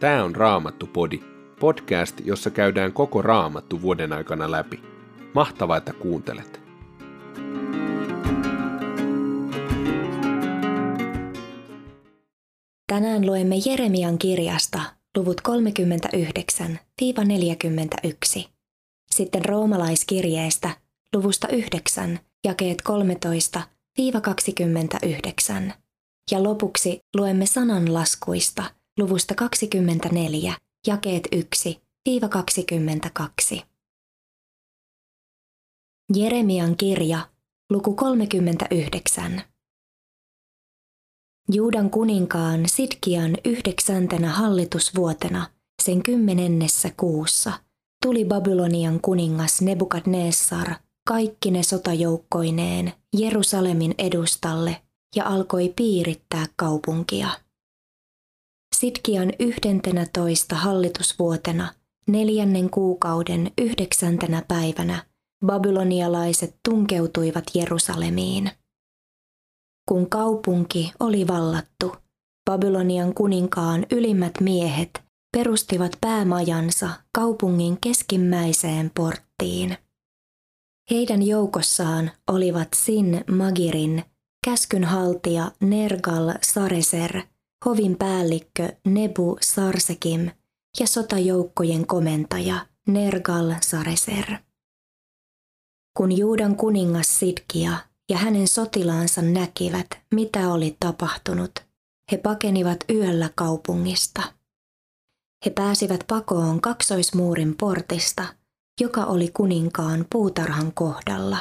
Tämä on Raamattu-podi, podcast, jossa käydään koko Raamattu vuoden aikana läpi. Mahtavaa, että kuuntelet! Tänään luemme Jeremian kirjasta luvut 39-41. Sitten roomalaiskirjeestä luvusta 9, jakeet 13-29. Ja lopuksi luemme sananlaskuista luvusta 24, jakeet 1-22. Jeremian kirja, luku 39. Juudan kuninkaan Sidkian yhdeksäntenä hallitusvuotena, sen kymmenennessä kuussa, tuli Babylonian kuningas Nebukadnessar kaikki ne sotajoukkoineen Jerusalemin edustalle ja alkoi piirittää kaupunkia. Sitkian yhdentenä toista hallitusvuotena, neljännen kuukauden yhdeksäntenä päivänä, babylonialaiset tunkeutuivat Jerusalemiin. Kun kaupunki oli vallattu, Babylonian kuninkaan ylimmät miehet perustivat päämajansa kaupungin keskimmäiseen porttiin. Heidän joukossaan olivat Sin Magirin, käskynhaltija Nergal Sareser, hovin päällikkö Nebu Sarsekim ja sotajoukkojen komentaja Nergal Sareser. Kun Juudan kuningas Sidkia ja hänen sotilaansa näkivät, mitä oli tapahtunut, he pakenivat yöllä kaupungista. He pääsivät pakoon kaksoismuurin portista, joka oli kuninkaan puutarhan kohdalla,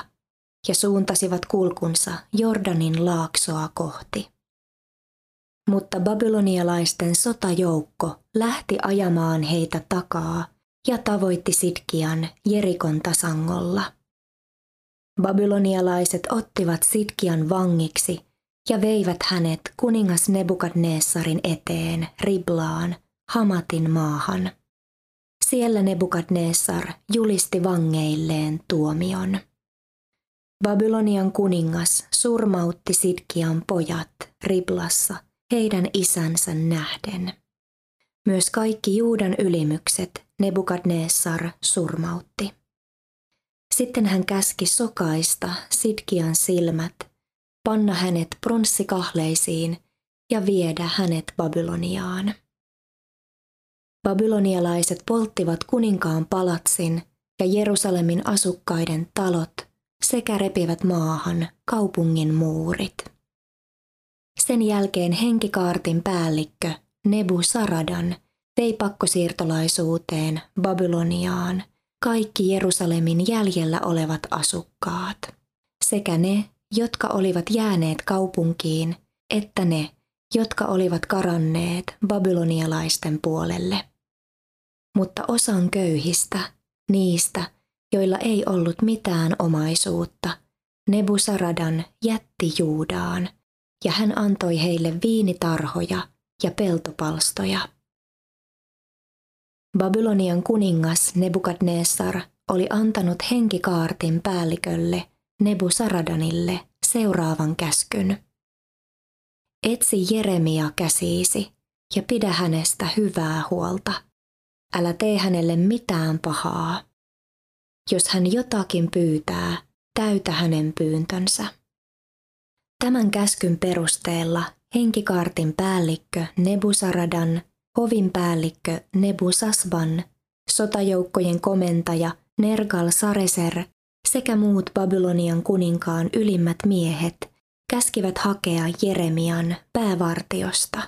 ja suuntasivat kulkunsa Jordanin laaksoa kohti. Mutta babylonialaisten sotajoukko lähti ajamaan heitä takaa ja tavoitti Sidkian Jerikon tasangolla. Babylonialaiset ottivat Sidkian vangiksi ja veivät hänet kuningas Nebukadnessarin eteen Riblaan, Hamatin maahan. Siellä Nebukadnessar julisti vangeilleen tuomion. Babylonian kuningas surmautti Sidkian pojat Riblassa heidän isänsä nähden. Myös kaikki Juudan ylimykset Nebukadnessar surmautti. Sitten hän käski sokaista Sidkian silmät, panna hänet pronssikahleisiin ja viedä hänet Babyloniaan. Babylonialaiset polttivat kuninkaan palatsin ja Jerusalemin asukkaiden talot sekä repivät maahan kaupungin muurit. Sen jälkeen henkikaartin päällikkö Nebu Saradan vei pakkosiirtolaisuuteen Babyloniaan – kaikki Jerusalemin jäljellä olevat asukkaat, sekä ne, jotka olivat jääneet kaupunkiin, että ne, jotka olivat karanneet babylonialaisten puolelle. Mutta osan köyhistä, niistä, joilla ei ollut mitään omaisuutta, Nebusaradan jätti Juudaan, ja hän antoi heille viinitarhoja ja peltopalstoja. Babylonian kuningas Nebukadnessar oli antanut henkikaartin päällikölle Nebusaradanille seuraavan käskyn. Etsi Jeremia käsiisi ja pidä hänestä hyvää huolta. Älä tee hänelle mitään pahaa. Jos hän jotakin pyytää, täytä hänen pyyntönsä. Tämän käskyn perusteella henkikaartin päällikkö Nebusaradan hovin päällikkö Nebu Sasban, sotajoukkojen komentaja Nergal Sareser sekä muut Babylonian kuninkaan ylimmät miehet käskivät hakea Jeremian päävartiosta.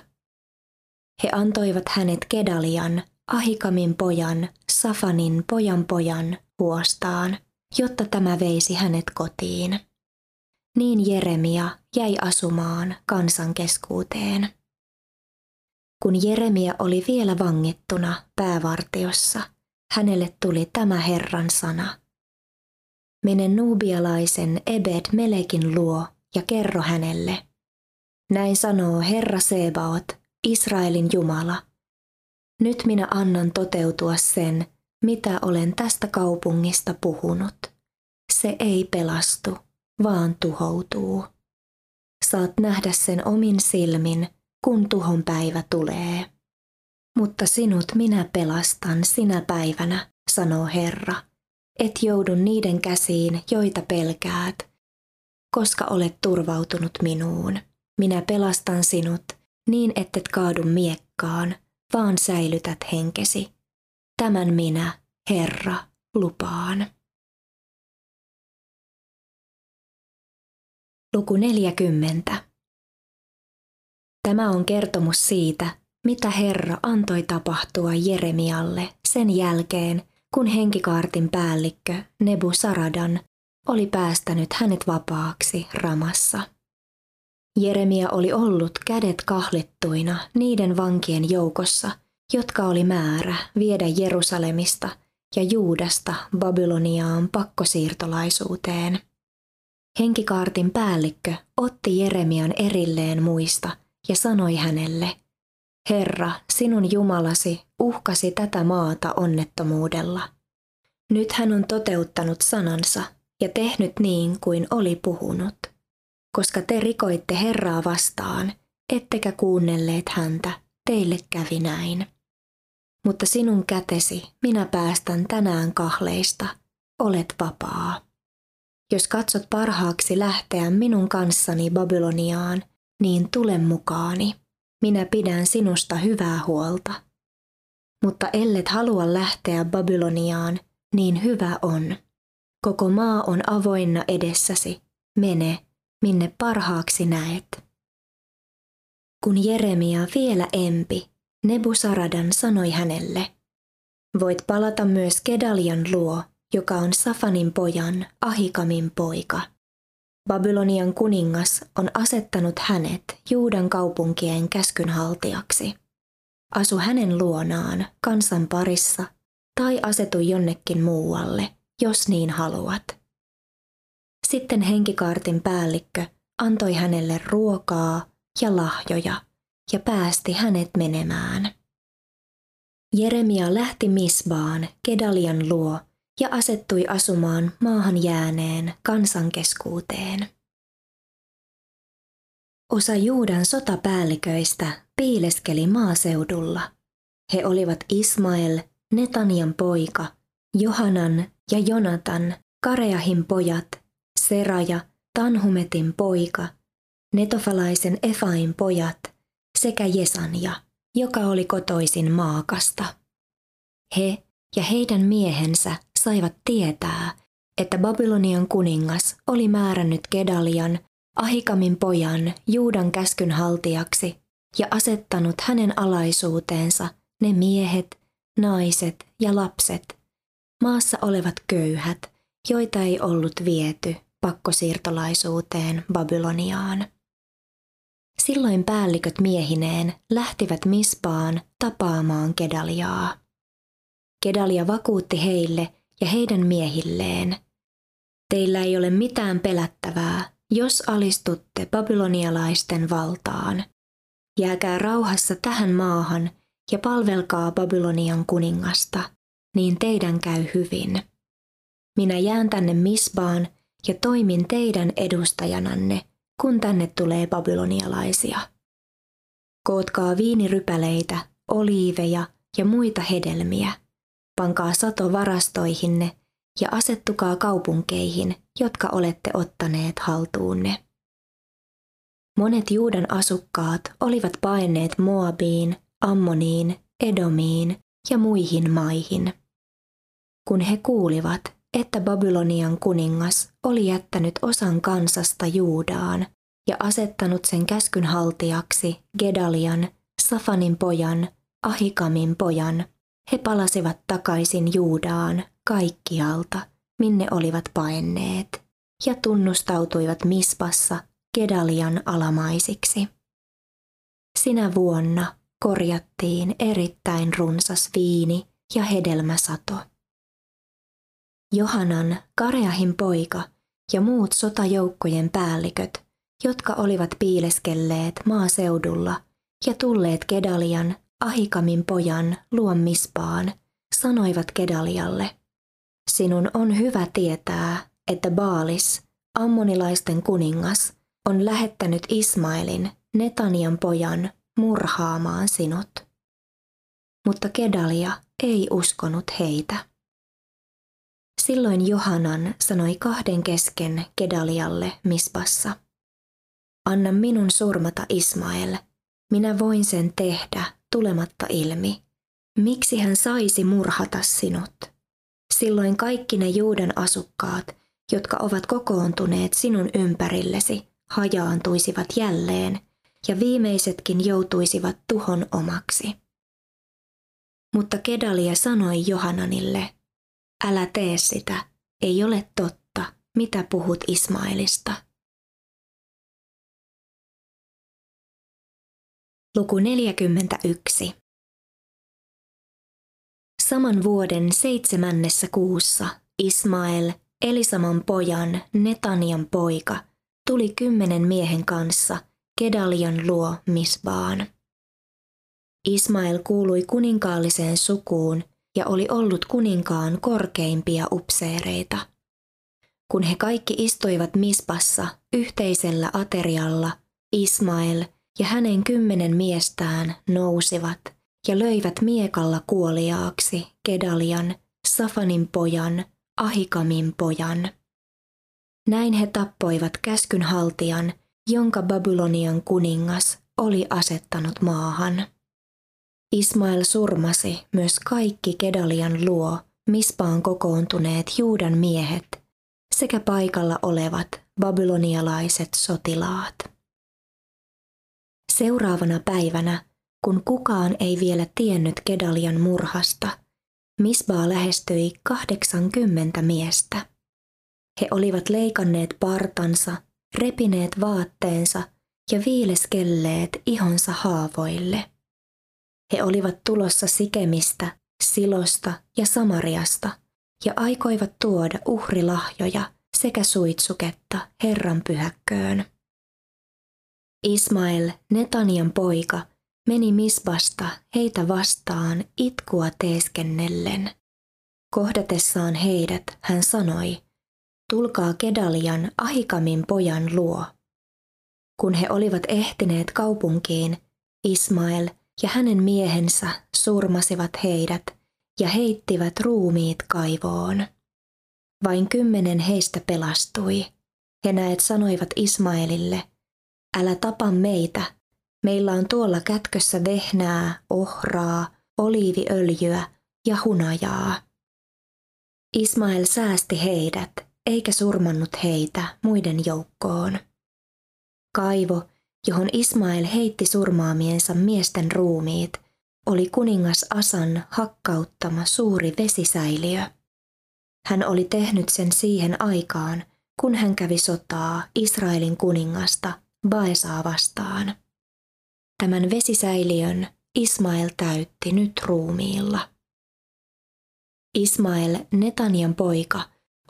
He antoivat hänet Kedalian, Ahikamin pojan, Safanin pojan pojan huostaan, jotta tämä veisi hänet kotiin. Niin Jeremia jäi asumaan kansan keskuuteen. Kun Jeremia oli vielä vangittuna päävartiossa, hänelle tuli tämä Herran sana. Mene nuubialaisen Ebed Melekin luo ja kerro hänelle. Näin sanoo Herra Sebaot, Israelin Jumala. Nyt minä annan toteutua sen, mitä olen tästä kaupungista puhunut. Se ei pelastu, vaan tuhoutuu. Saat nähdä sen omin silmin – kun tuhon päivä tulee. Mutta sinut minä pelastan sinä päivänä, sanoo Herra, et joudu niiden käsiin, joita pelkäät, koska olet turvautunut minuun. Minä pelastan sinut, niin ettet kaadu miekkaan, vaan säilytät henkesi. Tämän minä, Herra, lupaan. Luku 40. Tämä on kertomus siitä, mitä Herra antoi tapahtua Jeremialle sen jälkeen, kun henkikaartin päällikkö Nebu Saradan oli päästänyt hänet vapaaksi Ramassa. Jeremia oli ollut kädet kahlittuina niiden vankien joukossa, jotka oli määrä viedä Jerusalemista ja Juudasta Babyloniaan pakkosiirtolaisuuteen. Henkikaartin päällikkö otti Jeremian erilleen muista ja sanoi hänelle, Herra, sinun Jumalasi uhkasi tätä maata onnettomuudella. Nyt hän on toteuttanut sanansa ja tehnyt niin kuin oli puhunut koska te rikoitte Herraa vastaan, ettekä kuunnelleet häntä, teille kävi näin. Mutta sinun kätesi minä päästän tänään kahleista, olet vapaa. Jos katsot parhaaksi lähteä minun kanssani Babyloniaan, niin tule mukaani. Minä pidän sinusta hyvää huolta. Mutta ellet halua lähteä Babyloniaan, niin hyvä on. Koko maa on avoinna edessäsi. Mene, minne parhaaksi näet. Kun Jeremia vielä empi, Nebusaradan sanoi hänelle, voit palata myös Kedalian luo, joka on Safanin pojan, Ahikamin poika. Babylonian kuningas on asettanut hänet Juudan kaupunkien käskynhaltijaksi. Asu hänen luonaan kansan parissa tai asetu jonnekin muualle, jos niin haluat. Sitten henkikaartin päällikkö antoi hänelle ruokaa ja lahjoja ja päästi hänet menemään. Jeremia lähti Misbaan, Kedalian luo, ja asettui asumaan maahan jääneen kansankeskuuteen. Osa Juudan sotapäälliköistä piileskeli maaseudulla. He olivat Ismael, Netanian poika, Johanan ja Jonatan, Kareahin pojat Seraja, Tanhumetin poika, netofalaisen Efain pojat sekä Jesanja, joka oli kotoisin Maakasta. He ja heidän miehensä saivat tietää, että Babylonian kuningas oli määrännyt Gedalian, Ahikamin pojan, Juudan käskyn haltijaksi ja asettanut hänen alaisuuteensa ne miehet, naiset ja lapset, maassa olevat köyhät, joita ei ollut viety pakkosiirtolaisuuteen Babyloniaan. Silloin päälliköt miehineen lähtivät Mispaan tapaamaan Kedaliaa. Kedalia vakuutti heille ja heidän miehilleen. Teillä ei ole mitään pelättävää, jos alistutte babylonialaisten valtaan. Jääkää rauhassa tähän maahan ja palvelkaa Babylonian kuningasta, niin teidän käy hyvin. Minä jään tänne Misbaan ja toimin teidän edustajananne, kun tänne tulee babylonialaisia. Kootkaa viinirypäleitä, oliiveja ja muita hedelmiä. Pankaa sato varastoihinne ja asettukaa kaupunkeihin, jotka olette ottaneet haltuunne. Monet Juudan asukkaat olivat paineet Moabiin, Ammoniin, Edomiin ja muihin maihin. Kun he kuulivat, että Babylonian kuningas oli jättänyt osan kansasta Juudaan ja asettanut sen käskyn haltijaksi Gedalian, Safanin pojan, Ahikamin pojan. He palasivat takaisin Juudaan kaikkialta, minne olivat paenneet, ja tunnustautuivat Mispassa Gedalian alamaisiksi. Sinä vuonna korjattiin erittäin runsas viini ja hedelmäsato. Johanan, Kareahin poika ja muut sotajoukkojen päälliköt, jotka olivat piileskelleet maaseudulla ja tulleet Kedalian, Ahikamin pojan, luommispaan, sanoivat Kedalialle, sinun on hyvä tietää, että Baalis, ammonilaisten kuningas, on lähettänyt Ismailin, Netanian pojan, murhaamaan sinut. mutta Kedalia ei uskonut heitä. Silloin Johanan sanoi kahden kesken Kedalialle Mispassa. Anna minun surmata Ismael. Minä voin sen tehdä tulematta ilmi. Miksi hän saisi murhata sinut? Silloin kaikki ne Juudan asukkaat, jotka ovat kokoontuneet sinun ympärillesi, hajaantuisivat jälleen, ja viimeisetkin joutuisivat tuhon omaksi. Mutta Kedalia sanoi Johananille, älä tee sitä, ei ole totta, mitä puhut Ismaelista. Luku 41. Saman vuoden seitsemännessä kuussa Ismael, Elisaman pojan, Netanian poika, tuli kymmenen miehen kanssa Kedalian luo Misbaan. Ismael kuului kuninkaalliseen sukuun ja oli ollut kuninkaan korkeimpia upseereita. Kun he kaikki istuivat Mispassa yhteisellä aterialla, Ismael ja hänen kymmenen miestään nousivat ja löivät miekalla kuoliaaksi Kedalian, Safanin pojan, Ahikamin pojan. Näin he tappoivat käskynhaltijan, jonka Babylonian kuningas oli asettanut maahan. Ismael surmasi myös kaikki Kedalian luo, mispaan kokoontuneet Juudan miehet sekä paikalla olevat babylonialaiset sotilaat. Seuraavana päivänä, kun kukaan ei vielä tiennyt Kedalian murhasta, Misbaa lähestyi 80 miestä. He olivat leikanneet partansa, repineet vaatteensa ja viileskelleet ihonsa haavoille. He olivat tulossa Sikemistä, Silosta ja Samariasta ja aikoivat tuoda uhrilahjoja sekä suitsuketta Herran pyhäkköön. Ismael, Netanian poika, meni Misbasta heitä vastaan itkua teeskennellen. Kohdatessaan heidät hän sanoi, tulkaa Kedalian Ahikamin pojan luo. Kun he olivat ehtineet kaupunkiin, Ismael ja hänen miehensä surmasivat heidät ja heittivät ruumiit kaivoon. Vain kymmenen heistä pelastui. He näet sanoivat Ismaelille, älä tapa meitä, meillä on tuolla kätkössä vehnää, ohraa, oliiviöljyä ja hunajaa. Ismael säästi heidät, eikä surmannut heitä muiden joukkoon. Kaivo, johon Ismael heitti surmaamiensa miesten ruumiit, oli kuningas Asan hakkauttama suuri vesisäiliö. Hän oli tehnyt sen siihen aikaan, kun hän kävi sotaa Israelin kuningasta Baesaa vastaan. Tämän vesisäiliön Ismael täytti nyt ruumiilla. Ismael, Netanian poika,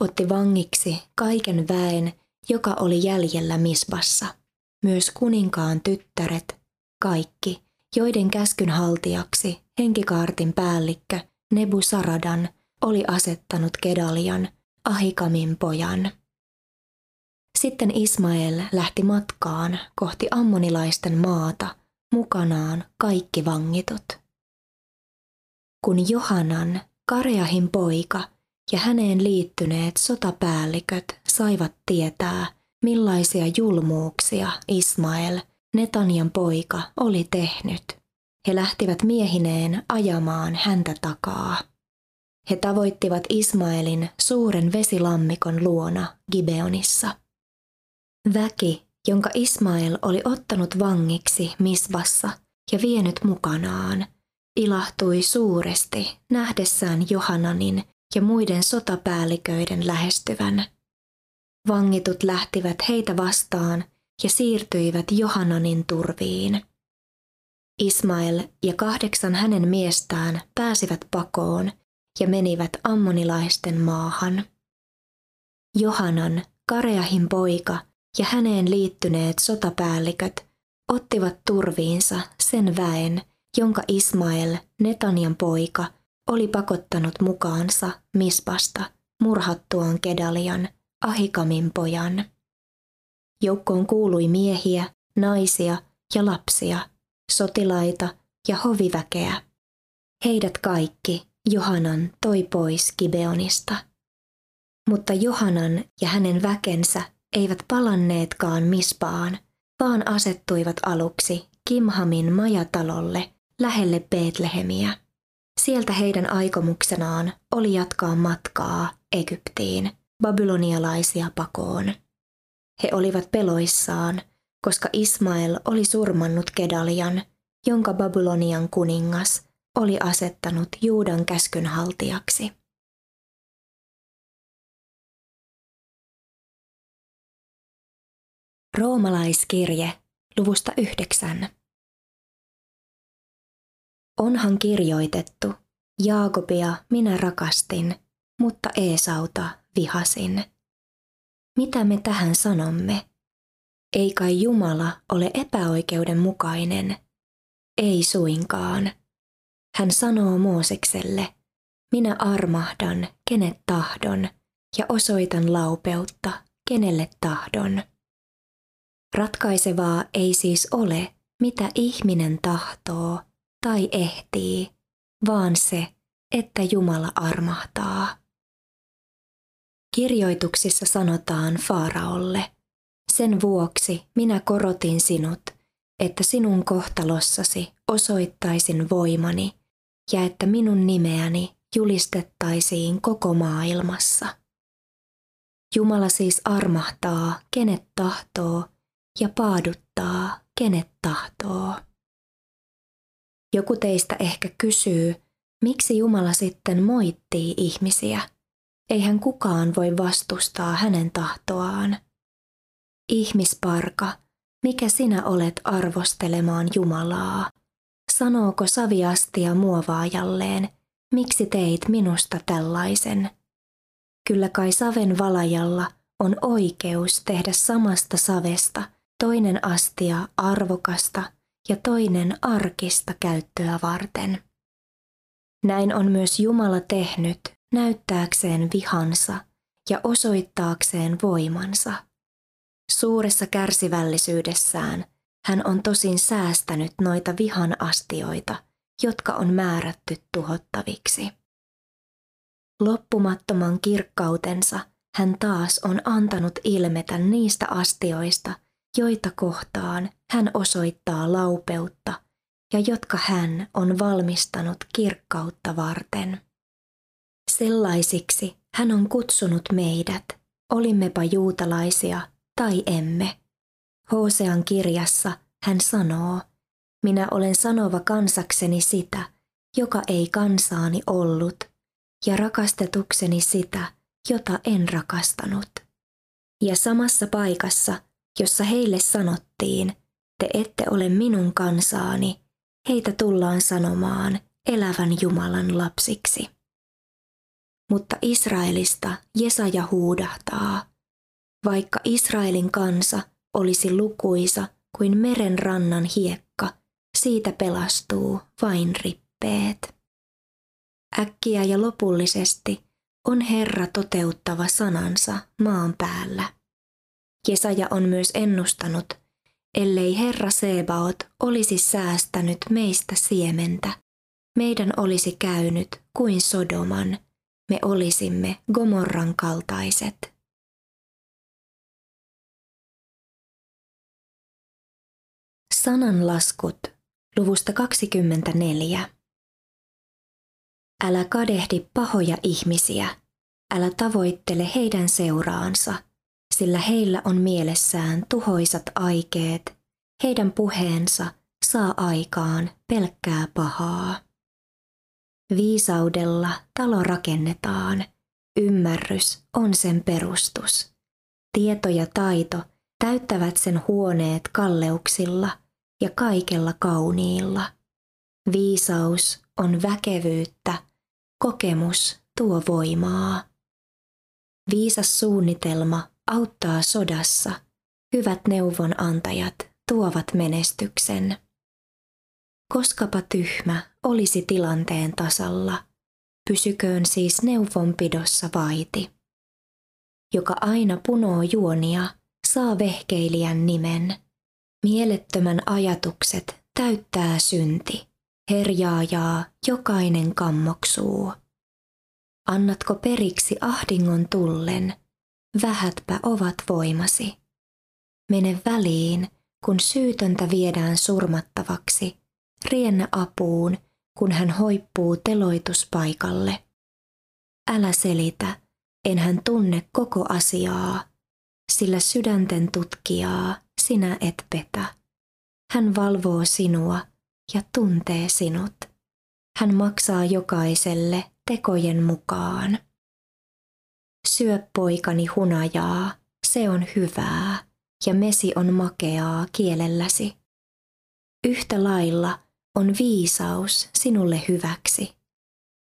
otti vangiksi kaiken väen, joka oli jäljellä Misbassa – myös kuninkaan tyttäret, kaikki, joiden käskyn haltijaksi henkikaartin päällikkö Nebusaradan oli asettanut Kedalian, Ahikamin pojan. Sitten Ismael lähti matkaan kohti ammonilaisten maata, mukanaan kaikki vangitut. Kun Johanan, Kareahin poika ja häneen liittyneet sotapäälliköt saivat tietää, millaisia julmuuksia Ismael, Netanian poika, oli tehnyt. He lähtivät miehineen ajamaan häntä takaa. He tavoittivat Ismaelin suuren vesilammikon luona Gibeonissa. Väki, jonka Ismael oli ottanut vangiksi Misbassa ja vienyt mukanaan, ilahtui suuresti nähdessään Johananin ja muiden sotapäälliköiden lähestyvän – Vangitut lähtivät heitä vastaan ja siirtyivät Johananin turviin. Ismael ja kahdeksan hänen miestään pääsivät pakoon ja menivät ammonilaisten maahan. Johanan, Kareahin poika ja häneen liittyneet sotapäälliköt ottivat turviinsa sen väen, jonka Ismael, Netanian poika, oli pakottanut mukaansa Mispasta murhattuaan Kedalian Ahikamin pojan. Joukkoon kuului miehiä, naisia ja lapsia, sotilaita ja hoviväkeä. Heidät kaikki Johanan toi pois Gibeonista. Mutta Johanan ja hänen väkensä eivät palanneetkaan Mispaan, vaan asettuivat aluksi Kimhamin majatalolle lähelle Betlehemiä. Sieltä heidän aikomuksenaan oli jatkaa matkaa Egyptiin, babylonialaisia pakoon. He olivat peloissaan, koska Ismael oli surmannut Kedalian, jonka Babylonian kuningas oli asettanut Juudan käskynhaltijaksi. Roomalaiskirje luvusta yhdeksän. Onhan kirjoitettu, Jaakobia minä rakastin, mutta Eesauta vihasin. Mitä me tähän sanomme? Ei kai Jumala ole epäoikeudenmukainen? Ei suinkaan. Hän sanoo Moosekselle, minä armahdan, kenet tahdon, ja osoitan laupeutta, kenelle tahdon. Ratkaisevaa ei siis ole, mitä ihminen tahtoo tai ehtii, vaan se, että Jumala armahtaa. Kirjoituksissa sanotaan Faaraolle, sen vuoksi minä korotin sinut, että sinun kohtalossasi osoittaisin voimani ja että minun nimeäni julistettaisiin koko maailmassa. Jumala siis armahtaa, kenet tahtoo, ja paaduttaa, kenet tahtoo. Joku teistä ehkä kysyy, miksi Jumala sitten moittii ihmisiä. Eihän kukaan voi vastustaa hänen tahtoaan. Ihmisparka, mikä sinä olet arvostelemaan Jumalaa? Sanooko saviastia muovaajalleen, miksi teit minusta tällaisen? Kyllä kai saven valajalla on oikeus tehdä samasta savesta toinen astia arvokasta ja toinen arkista käyttöä varten. Näin on myös Jumala tehnyt näyttääkseen vihansa ja osoittaakseen voimansa. Suuressa kärsivällisyydessään hän on tosin säästänyt noita vihan astioita, jotka on määrätty tuhottaviksi. Loppumattoman kirkkautensa hän taas on antanut ilmetä niistä astioista, joita kohtaan hän osoittaa laupeutta ja jotka hän on valmistanut kirkkautta varten. Sellaisiksi hän on kutsunut meidät, olimmepa juutalaisia tai emme. Hosean kirjassa hän sanoo, minä olen sanova kansakseni sitä, joka ei kansaani ollut, ja rakastetukseni sitä, jota en rakastanut. Ja samassa paikassa, jossa heille sanottiin, te ette ole minun kansaani, heitä tullaan sanomaan elävän Jumalan lapsiksi. Mutta Israelista Jesaja huudahtaa, vaikka Israelin kansa olisi lukuisa kuin meren rannan hiekka, siitä pelastuu vain rippeet. Äkkiä ja lopullisesti on Herra toteuttava sanansa maan päällä. Jesaja on myös ennustanut, ellei Herra Sebaot olisi säästänyt meistä siementä, meidän olisi käynyt kuin Sodoman, me olisimme Gomorran kaltaiset. Sananlaskut luvusta 24. Älä kadehdi pahoja ihmisiä, älä tavoittele heidän seuraansa, sillä heillä on mielessään tuhoisat aikeet, heidän puheensa saa aikaan pelkkää pahaa. Viisaudella talo rakennetaan, ymmärrys on sen perustus. Tieto ja taito täyttävät sen huoneet kalleuksilla – ja kaikella kauniilla. Viisaus on väkevyyttä, kokemus tuo voimaa. Viisas suunnitelma auttaa sodassa, hyvät neuvonantajat tuovat menestyksen. Koskapa tyhmä olisi tilanteen tasalla, pysyköön siis neuvonpidossa vaiti. Joka aina punoo juonia, saa vehkeilijän nimen – Mielettömän ajatukset täyttää synti, Herjaajaa jokainen kammoksuu. Annatko periksi ahdingon tullen, vähätpä ovat voimasi. Mene väliin, kun syytöntä viedään surmattavaksi, riennä apuun, kun hän hoippuu teloituspaikalle. Älä selitä, en hän tunne koko asiaa, sillä sydänten tutkijaa sinä et petä. Hän valvoo sinua ja tuntee sinut. Hän maksaa jokaiselle tekojen mukaan. Syö poikani hunajaa, se on hyvää, ja mesi on makeaa kielelläsi. Yhtä lailla on viisaus sinulle hyväksi.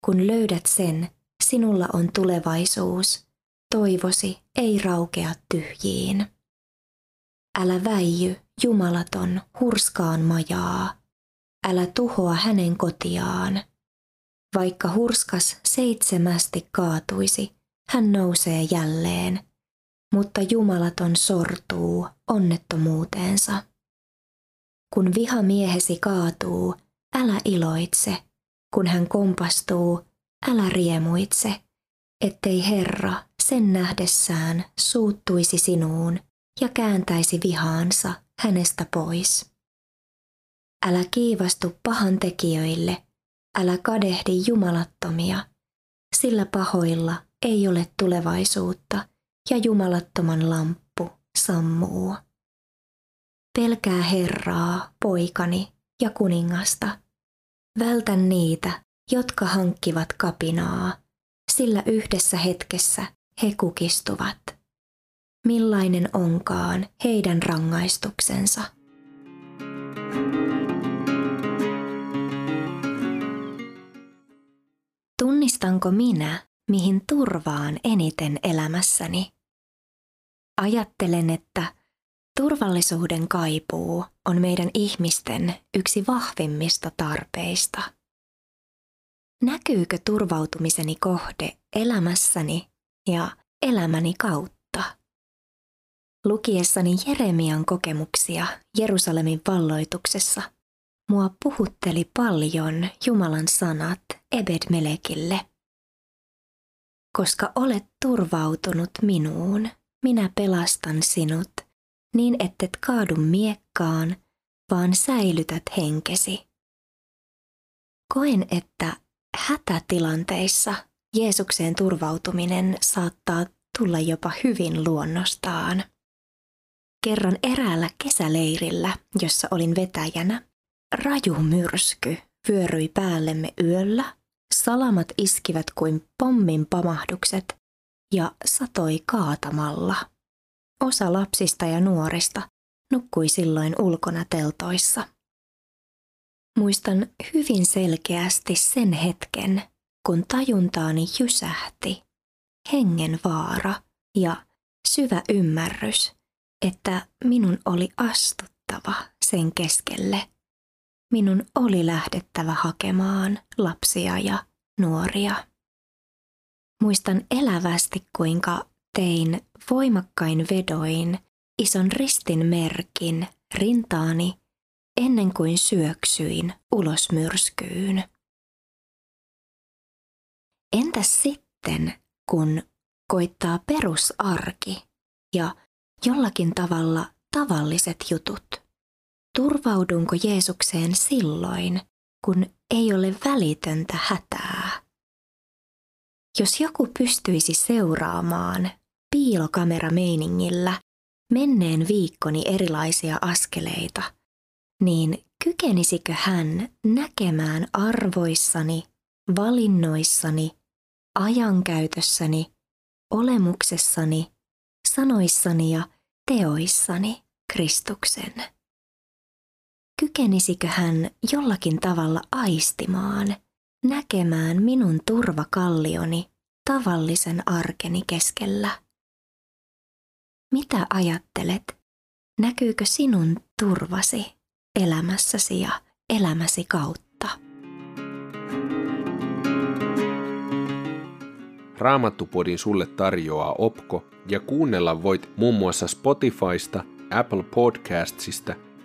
Kun löydät sen, sinulla on tulevaisuus, toivosi ei raukea tyhjiin. Älä väijy, jumalaton, hurskaan majaa. Älä tuhoa hänen kotiaan. Vaikka hurskas seitsemästi kaatuisi, hän nousee jälleen, mutta jumalaton sortuu onnettomuuteensa. Kun vihamiehesi kaatuu, älä iloitse. Kun hän kompastuu, älä riemuitse, ettei Herra sen nähdessään suuttuisi sinuun ja kääntäisi vihaansa hänestä pois. Älä kiivastu pahan tekijöille, älä kadehdi jumalattomia, sillä pahoilla ei ole tulevaisuutta ja jumalattoman lamppu sammuu. Pelkää Herraa, poikani ja kuningasta. Vältä niitä, jotka hankkivat kapinaa, sillä yhdessä hetkessä he kukistuvat. Millainen onkaan heidän rangaistuksensa? Tunnistanko minä, mihin turvaan eniten elämässäni? Ajattelen, että turvallisuuden kaipuu on meidän ihmisten yksi vahvimmista tarpeista – Näkyykö turvautumiseni kohde elämässäni ja elämäni kautta? Lukiessani Jeremian kokemuksia Jerusalemin valloituksessa, mua puhutteli paljon Jumalan sanat Ebed Melekille. Koska olet turvautunut minuun, minä pelastan sinut, niin ettet kaadu miekkaan, vaan säilytät henkesi. Koen, että hätätilanteissa Jeesukseen turvautuminen saattaa tulla jopa hyvin luonnostaan. Kerran eräällä kesäleirillä, jossa olin vetäjänä, raju myrsky vyöryi päällemme yöllä, salamat iskivät kuin pommin pamahdukset ja satoi kaatamalla. Osa lapsista ja nuorista nukkui silloin ulkona teltoissa. Muistan hyvin selkeästi sen hetken, kun tajuntaani jysähti hengen vaara ja syvä ymmärrys, että minun oli astuttava sen keskelle. Minun oli lähdettävä hakemaan lapsia ja nuoria. Muistan elävästi, kuinka tein voimakkain vedoin ison ristin merkin rintaani ennen kuin syöksyin ulos myrskyyn. Entäs sitten, kun koittaa perusarki ja jollakin tavalla tavalliset jutut? Turvaudunko Jeesukseen silloin, kun ei ole välitöntä hätää? Jos joku pystyisi seuraamaan piilokamerameiningillä menneen viikkoni erilaisia askeleita – niin kykenisikö hän näkemään arvoissani, valinnoissani, ajankäytössäni, olemuksessani, sanoissani ja teoissani Kristuksen? Kykenisikö hän jollakin tavalla aistimaan, näkemään minun turvakallioni tavallisen arkeni keskellä? Mitä ajattelet? Näkyykö sinun turvasi? elämässäsi ja elämäsi kautta. Raamattupodin sulle tarjoaa Opko ja kuunnella voit muun muassa Spotifysta, Apple Podcastsista